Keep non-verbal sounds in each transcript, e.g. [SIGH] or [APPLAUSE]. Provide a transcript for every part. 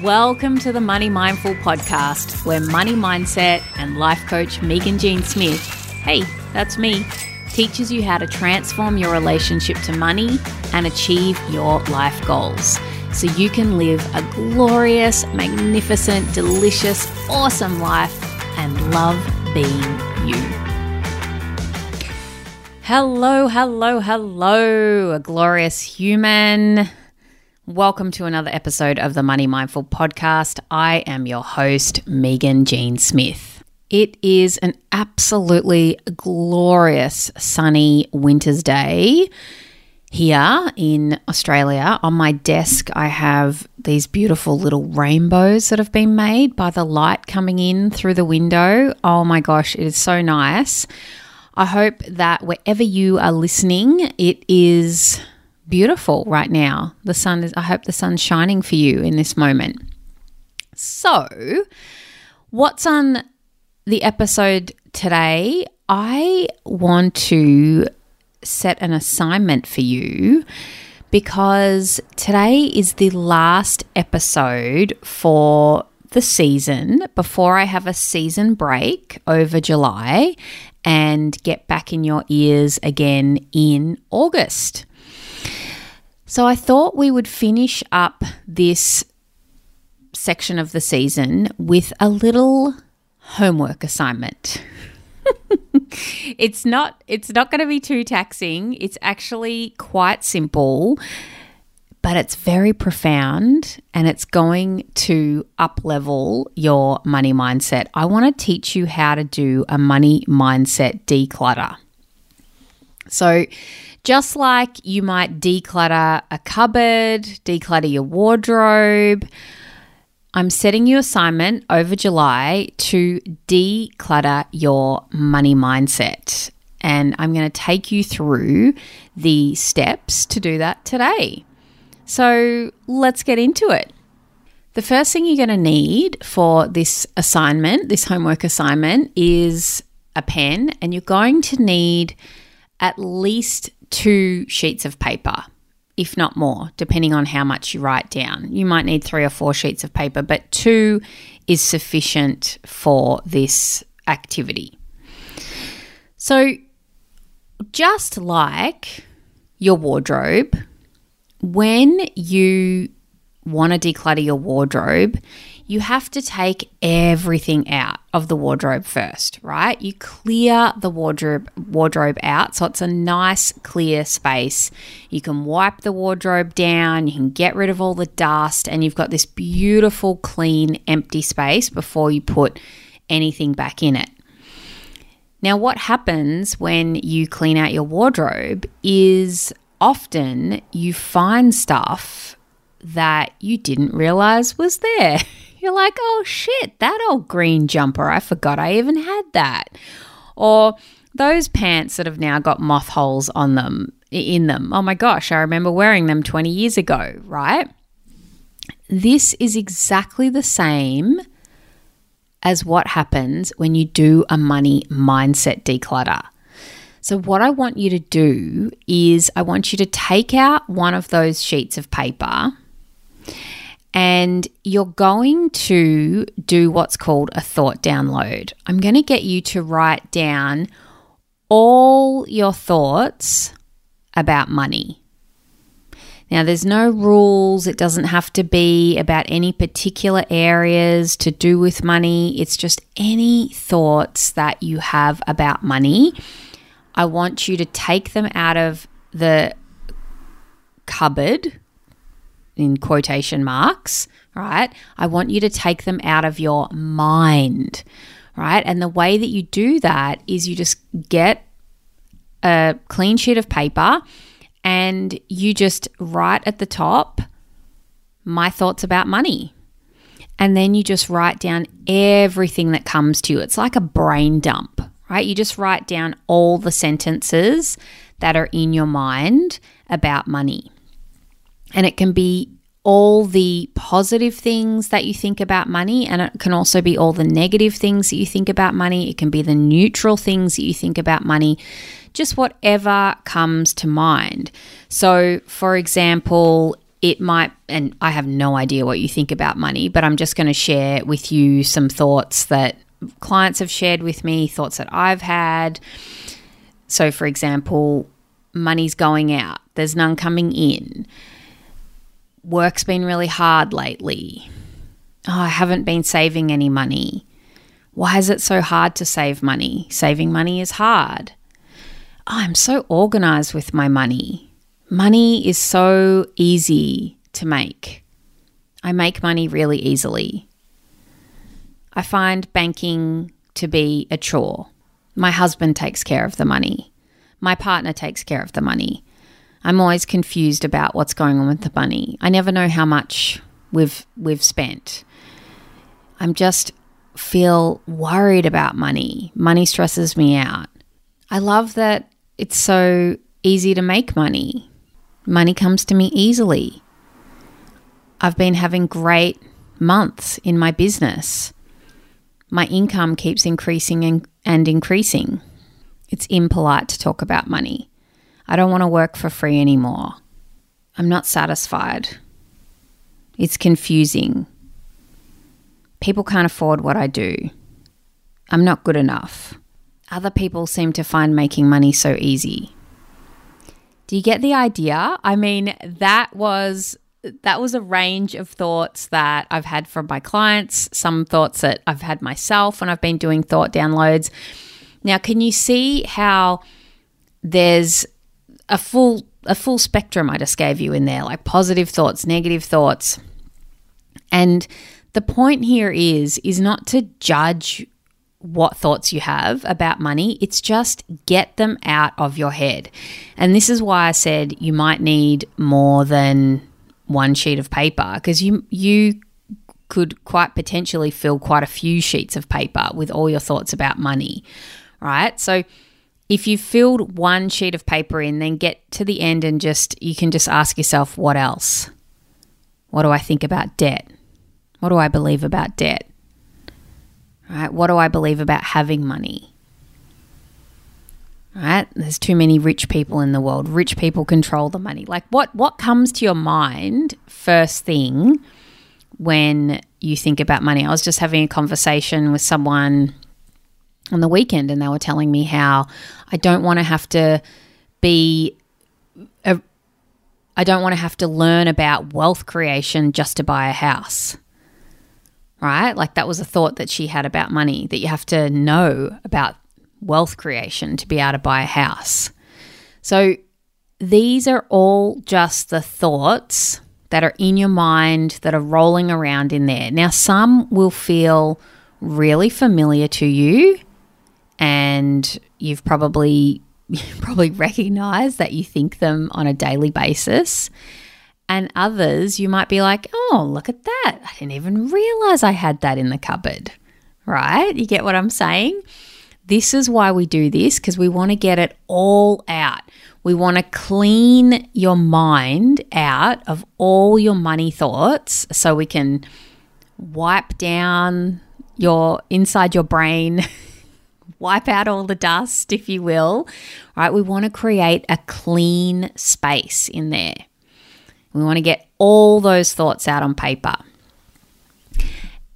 Welcome to the Money Mindful podcast, where money mindset and life coach Meaghan Jean Smith, hey, that's me, teaches you how to transform your relationship to money and achieve your life goals so you can live a glorious, magnificent, delicious, awesome life and love being you. Hello, hello, hello, a glorious human. Welcome to another episode of the Money Mindful podcast. I am your host, Meaghan Jean Smith. It is an absolutely glorious sunny winter's day here in Australia. On my desk, I have these beautiful little rainbows that have been made by the light coming in through the window. Oh my gosh, it is so nice. I hope that wherever you are listening, it is beautiful right now. The sun is, I hope the sun's shining for you in this moment. So, what's on the episode today? I want to set an assignment for you because today is the last episode for the season before I have a season break over July and get back in your ears again in August. So I thought we would finish up this section of the season with a little homework assignment. [LAUGHS] it's not it's not going to be too taxing. It's actually quite simple, but it's very profound and it's going to uplevel your money mindset. I want to teach you how to do a money mindset declutter. So, just like you might declutter a cupboard, declutter your wardrobe, I'm setting you assignment over July to declutter your money mindset. And I'm going to take you through the steps to do that today. So let's get into it. The first thing you're going to need for this assignment, this homework assignment, is a pen, and you're going to need at least two sheets of paper if not more, depending on how much you write down. You might need three or four sheets of paper, but two is sufficient for this activity. So, just like your wardrobe, when you want to declutter your wardrobe, you have to take everything out of the wardrobe first, right? You clear the wardrobe wardrobe out so it's a nice clear space. You can wipe the wardrobe down, you can get rid of all the dust and you've got this beautiful clean empty space before you put anything back in it. Now what happens when you clean out your wardrobe is often you find stuff that you didn't realize was there. [LAUGHS] You're like, oh shit, that old green jumper, I forgot I even had that. Or those pants that have now got moth holes on them, in them. Oh my gosh, I remember wearing them 20 years ago, right? This is exactly the same as what happens when you do a money mindset declutter. So, what I want you to do is, I want you to take out one of those sheets of paper and you're going to do what's called a thought download. I'm going to get you to write down all your thoughts about money. Now, there's no rules. It doesn't have to be about any particular areas to do with money. It's just any thoughts that you have about money. I want you to take them out of the cupboard in quotation marks, right? I want you to take them out of your mind, right? And the way that you do that is you just get a clean sheet of paper and you just write at the top my thoughts about money. And then you just write down everything that comes to you. It's like a brain dump, right? You just write down all the sentences that are in your mind about money. And it can be all the positive things that you think about money, and it can also be all the negative things that you think about money. It can be the neutral things that you think about money, just whatever comes to mind. So, for example, it might, and I have no idea what you think about money, but I'm just going to share with you some thoughts that clients have shared with me, thoughts that I've had. So, for example, money's going out, there's none coming in. Work's been really hard lately. Oh, I haven't been saving any money. Why is it so hard to save money? Saving money is hard. Oh, I'm so organized with my money. Money is so easy to make. I make money really easily. I find banking to be a chore. My husband takes care of the money. My partner takes care of the money. I'm always confused about what's going on with the money. I never know how much we've we've spent. I'm just feel worried about money. Money stresses me out. I love that it's so easy to make money. Money comes to me easily. I've been having great months in my business. My income keeps increasing and, and increasing. It's impolite to talk about money. I don't want to work for free anymore. I'm not satisfied. It's confusing. People can't afford what I do. I'm not good enough. Other people seem to find making money so easy. Do you get the idea? I mean, that was that was a range of thoughts that I've had from my clients, some thoughts that I've had myself when I've been doing thought downloads. Now, can you see how there's a full a full spectrum I just gave you in there, like positive thoughts, negative thoughts. And the point here is is not to judge what thoughts you have about money. It's just get them out of your head. And this is why I said you might need more than one sheet of paper because you you could quite potentially fill quite a few sheets of paper with all your thoughts about money, right? So if you filled one sheet of paper in, then get to the end and just you can just ask yourself what else? What do I think about debt? What do I believe about debt? Right? What do I believe about having money? Right? There's too many rich people in the world. Rich people control the money. Like what what comes to your mind first thing when you think about money? I was just having a conversation with someone on the weekend and they were telling me how I don't want to have to be a, I don't want to have to learn about wealth creation just to buy a house right? Like that was a thought that she had about money, that you have to know about wealth creation to be able to buy a house. So these are all just the thoughts that are in your mind that are rolling around in there. Now, some will feel really familiar to you, and you've probably [LAUGHS] probably recognized that you think them on a daily basis. And others, you might be like, oh, look at that. I didn't even realize I had that in the cupboard. Right? You get what I'm saying? This is why we do this because we want to get it all out. We want to clean your mind out of all your money thoughts so we can wipe down your inside your brain, [LAUGHS] wipe out all the dust, if you will. Right? We want to create a clean space in there. We want to get all those thoughts out on paper.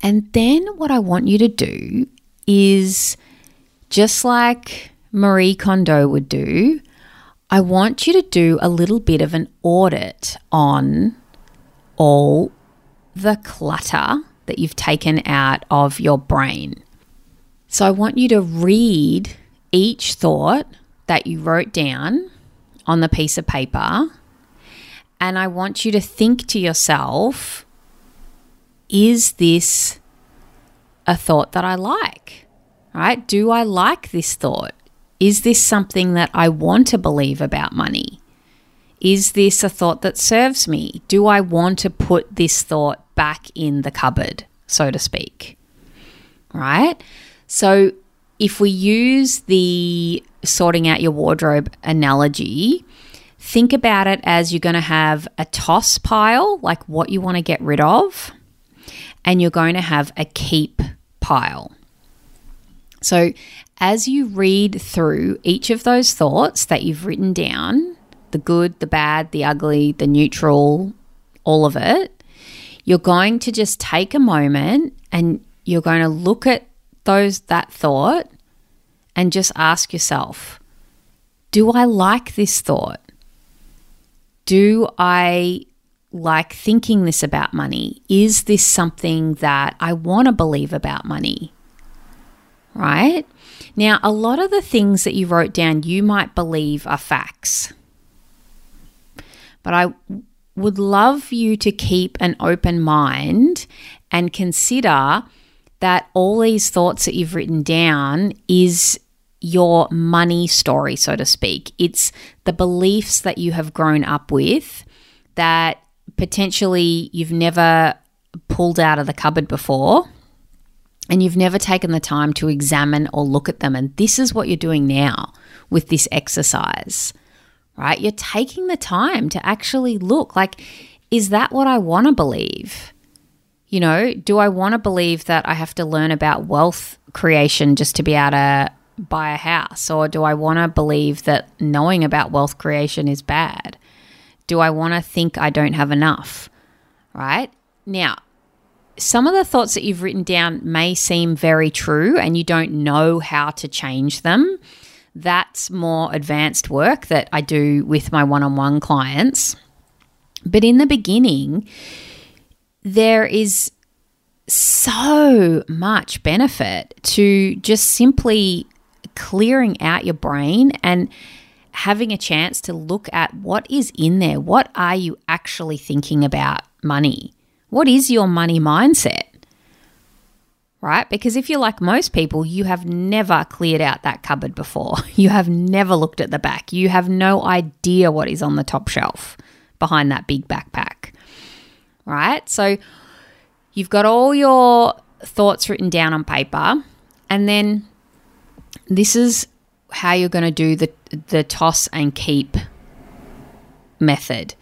And then what I want you to do is just like Marie Kondo would do, I want you to do a little bit of an audit on all the clutter that you've taken out of your brain. So I want you to read each thought that you wrote down on the piece of paper and I want you to think to yourself is this a thought that I like? Right? Do I like this thought? Is this something that I want to believe about money? Is this a thought that serves me? Do I want to put this thought back in the cupboard, so to speak? Right? So, if we use the sorting out your wardrobe analogy, Think about it as you're going to have a toss pile, like what you want to get rid of, and you're going to have a keep pile. So, as you read through each of those thoughts that you've written down the good, the bad, the ugly, the neutral, all of it, you're going to just take a moment and you're going to look at those that thought and just ask yourself, do I like this thought? Do I like thinking this about money? Is this something that I want to believe about money? Right? Now, a lot of the things that you wrote down you might believe are facts. But I would love you to keep an open mind and consider that all these thoughts that you've written down is your money story, so to speak. It's the beliefs that you have grown up with that potentially you've never pulled out of the cupboard before and you've never taken the time to examine or look at them. And this is what you're doing now with this exercise, right? You're taking the time to actually look like, is that what I want to believe? You know, do I want to believe that I have to learn about wealth creation just to be able to buy a house? Or do I want to believe that knowing about wealth creation is bad? Do I want to think I don't have enough? Right? Now, some of the thoughts that you've written down may seem very true and you don't know how to change them. That's more advanced work that I do with my one on one clients. But in the beginning, there is so much benefit to just simply clearing out your brain and having a chance to look at what is in there. What are you actually thinking about money? What is your money mindset? Right? Because if you're like most people, you have never cleared out that cupboard before. [LAUGHS] You have never looked at the back. You have no idea what is on the top shelf behind that big backpack. Right? So you've got all your thoughts written down on paper, and then this is how you're going to do the the toss and keep method.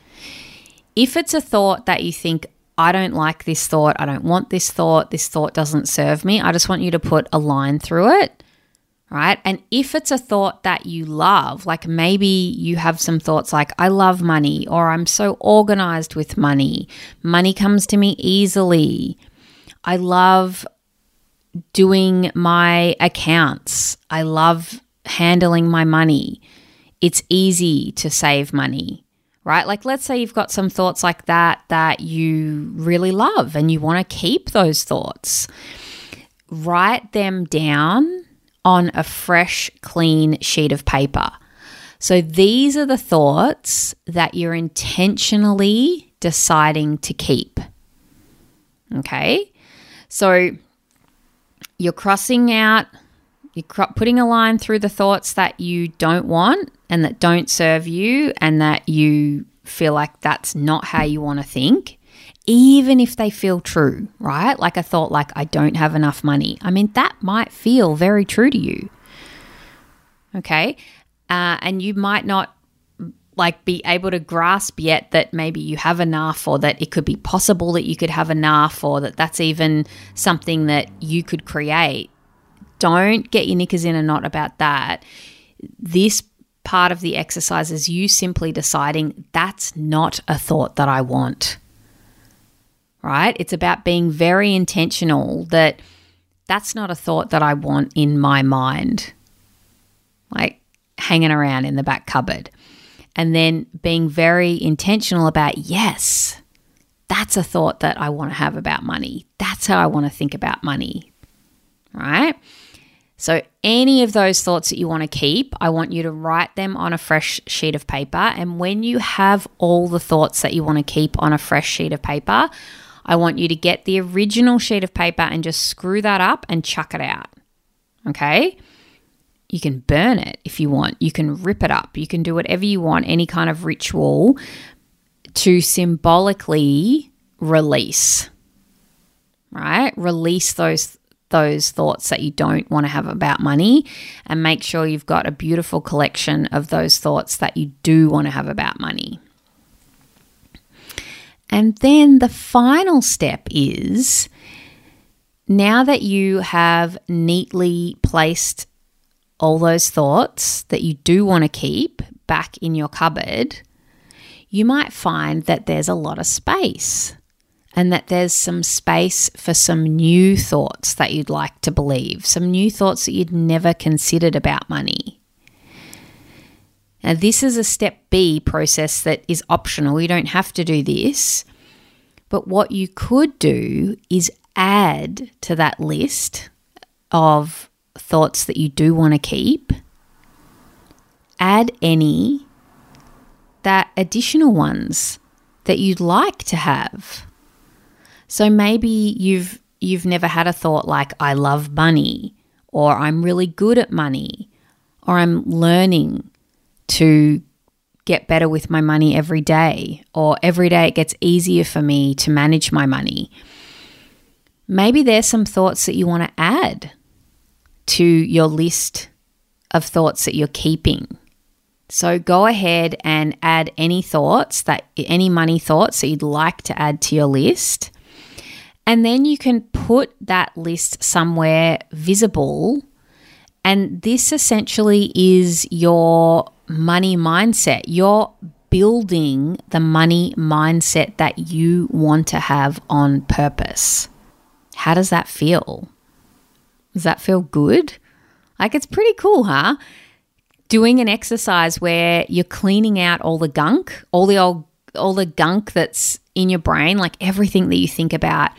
If it's a thought that you think I don't like this thought, I don't want this thought, this thought doesn't serve me, I just want you to put a line through it. Right? And if it's a thought that you love, like maybe you have some thoughts like, I love money, or I'm so organized with money, money comes to me easily, I love doing my accounts, I love handling my money, it's easy to save money right? Like, let's say you've got some thoughts like that that you really love and you want to keep those thoughts. Write them down on a fresh, clean sheet of paper. So, these are the thoughts that you're intentionally deciding to keep. Okay. So, you're crossing out, you're putting a line through the thoughts that you don't want and that don't serve you and that you feel like that's not how you want to think, even if they feel true, right? Like a thought like, I don't have enough money. I mean, that might feel very true to you. Okay. Uh, and you might not like be able to grasp yet that maybe you have enough or that it could be possible that you could have enough or that that's even something that you could create. Don't get your knickers in a knot about that. This part of the exercise is you simply deciding that's not a thought that I want. Right? It's about being very intentional that that's not a thought that I want in my mind. Like hanging around in the back cupboard. And then being very intentional about, yes, that's a thought that I want to have about money. That's how I want to think about money. Right? So, any of those thoughts that you want to keep, I want you to write them on a fresh sheet of paper. And when you have all the thoughts that you want to keep on a fresh sheet of paper, I want you to get the original sheet of paper and just screw that up and chuck it out. Okay? You can burn it if you want. You can rip it up. You can do whatever you want, any kind of ritual to symbolically release, right? Release those those thoughts that you don't want to have about money and make sure you've got a beautiful collection of those thoughts that you do want to have about money. And then the final step is now that you have neatly placed all those thoughts that you do want to keep back in your cupboard, you might find that there's a lot of space and that there's some space for some new thoughts that you'd like to believe, some new thoughts that you'd never considered about money. Now, this is a step B process that is optional. You don't have to do this. But what you could do is add to that list of thoughts that you do want to keep, add any that additional ones that you'd like to have. So maybe you've you've never had a thought like I love money or I'm really good at money or I'm learning to get better with my money every day or every day it gets easier for me to manage my money. Maybe there's some thoughts that you want to add to your list of thoughts that you're keeping. So go ahead and add any thoughts that any money thoughts that you'd like to add to your list. And then you can put that list somewhere visible. And this essentially is your money mindset. You're building the money mindset that you want to have on purpose. How does that feel? Does that feel good? Like it's pretty cool, huh? Doing an exercise where you're cleaning out all the gunk, all the old all the gunk that's in your brain, like everything that you think about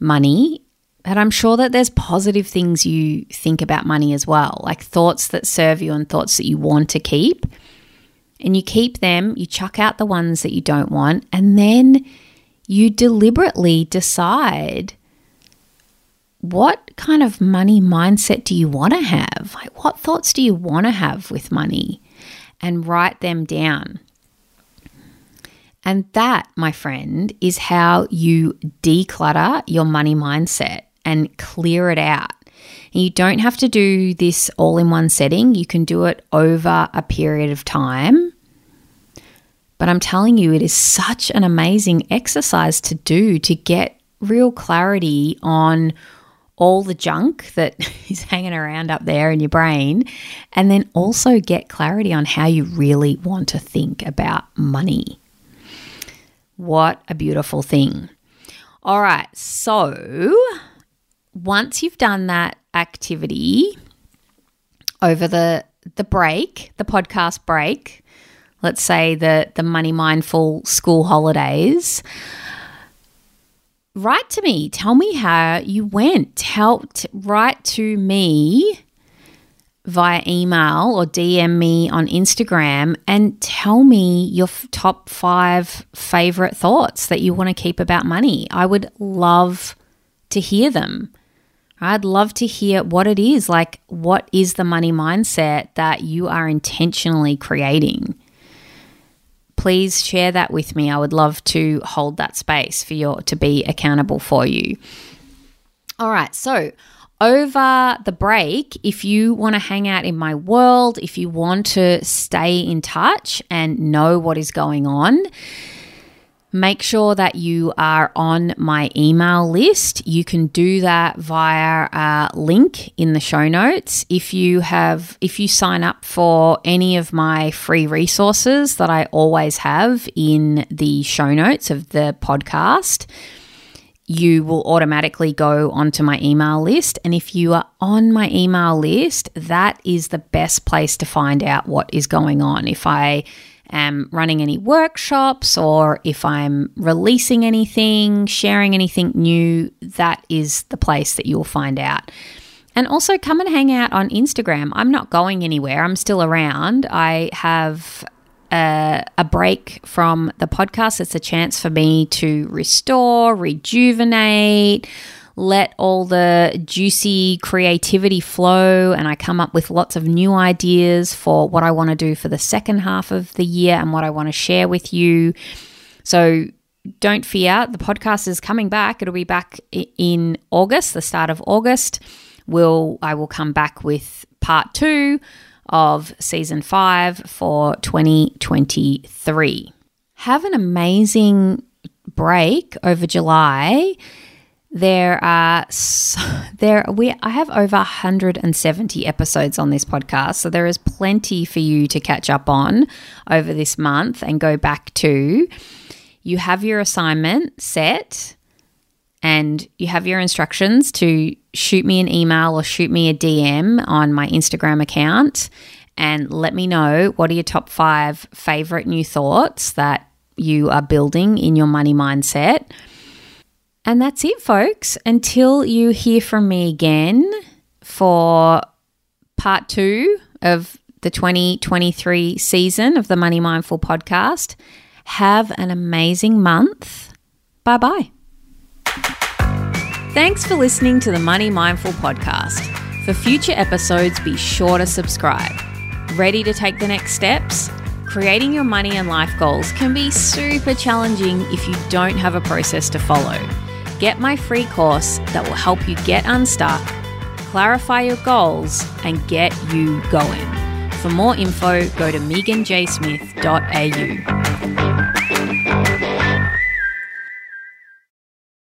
money. But I'm sure that there's positive things you think about money as well, like thoughts that serve you and thoughts that you want to keep. And you keep them, you chuck out the ones that you don't want, and then you deliberately decide what kind of money mindset do you want to have? Like, what thoughts do you want to have with money? And write them down. And that, my friend, is how you declutter your money mindset and clear it out. You don't have to do this all in one setting, you can do it over a period of time. But I'm telling you, it is such an amazing exercise to do to get real clarity on all the junk that [LAUGHS] is hanging around up there in your brain, and then also get clarity on how you really want to think about money. What a beautiful thing. All right, so once you've done that activity over the the break, the podcast break, let's say the the money mindful school holidays, write to me. Tell me how you went. Helped write to me via email or DM me on Instagram and tell me your f- top five favorite thoughts that you want to keep about money. I would love to hear them. I'd love to hear what it is like, what is the money mindset that you are intentionally creating? please share that with me. I would love to hold that space for you to be accountable for you. All right, so over the break, if you want to hang out in my world, if you want to stay in touch and know what is going on, Make sure that you are on my email list. You can do that via a link in the show notes. If you have if you sign up for any of my free resources that I always have in the show notes of the podcast, you will automatically go onto my email list. And if you are on my email list, that is the best place to find out what is going on. If I am running any workshops or if I'm releasing anything, sharing anything new, that is the place that you'll find out. And also come and hang out on Instagram. I'm not going anywhere, I'm still around. I have a, a, break from the podcast. It's a chance for me to restore, rejuvenate, let all the juicy creativity flow and I come up with lots of new ideas for what I want to do for the second half of the year and what I want to share with you. So don't fear, the podcast is coming back. It'll be back in August, the start of August. Will I will come back with part 2 of season 5 for 2023. Have an amazing break over July There are so, [LAUGHS] there we I have over 170 episodes on this podcast, so there is plenty for you to catch up on over this month and go back to. You have your assignment set and you have your instructions to shoot me an email or shoot me a DM on my Instagram account and let me know what are your top 5 favorite new thoughts that you are building in your money mindset and that's it, folks. Until you hear from me again for part two of the 2023 season of the Money Mindful podcast, have an amazing month. Bye bye. Thanks for listening to the Money Mindful podcast. For future episodes, be sure to subscribe. Ready to take the next steps? Creating your money and life goals can be super challenging if you don't have a process to follow. Get my free course that will help you get unstuck, clarify your goals, and get you going. For more info, go to meaghanjsmith.au.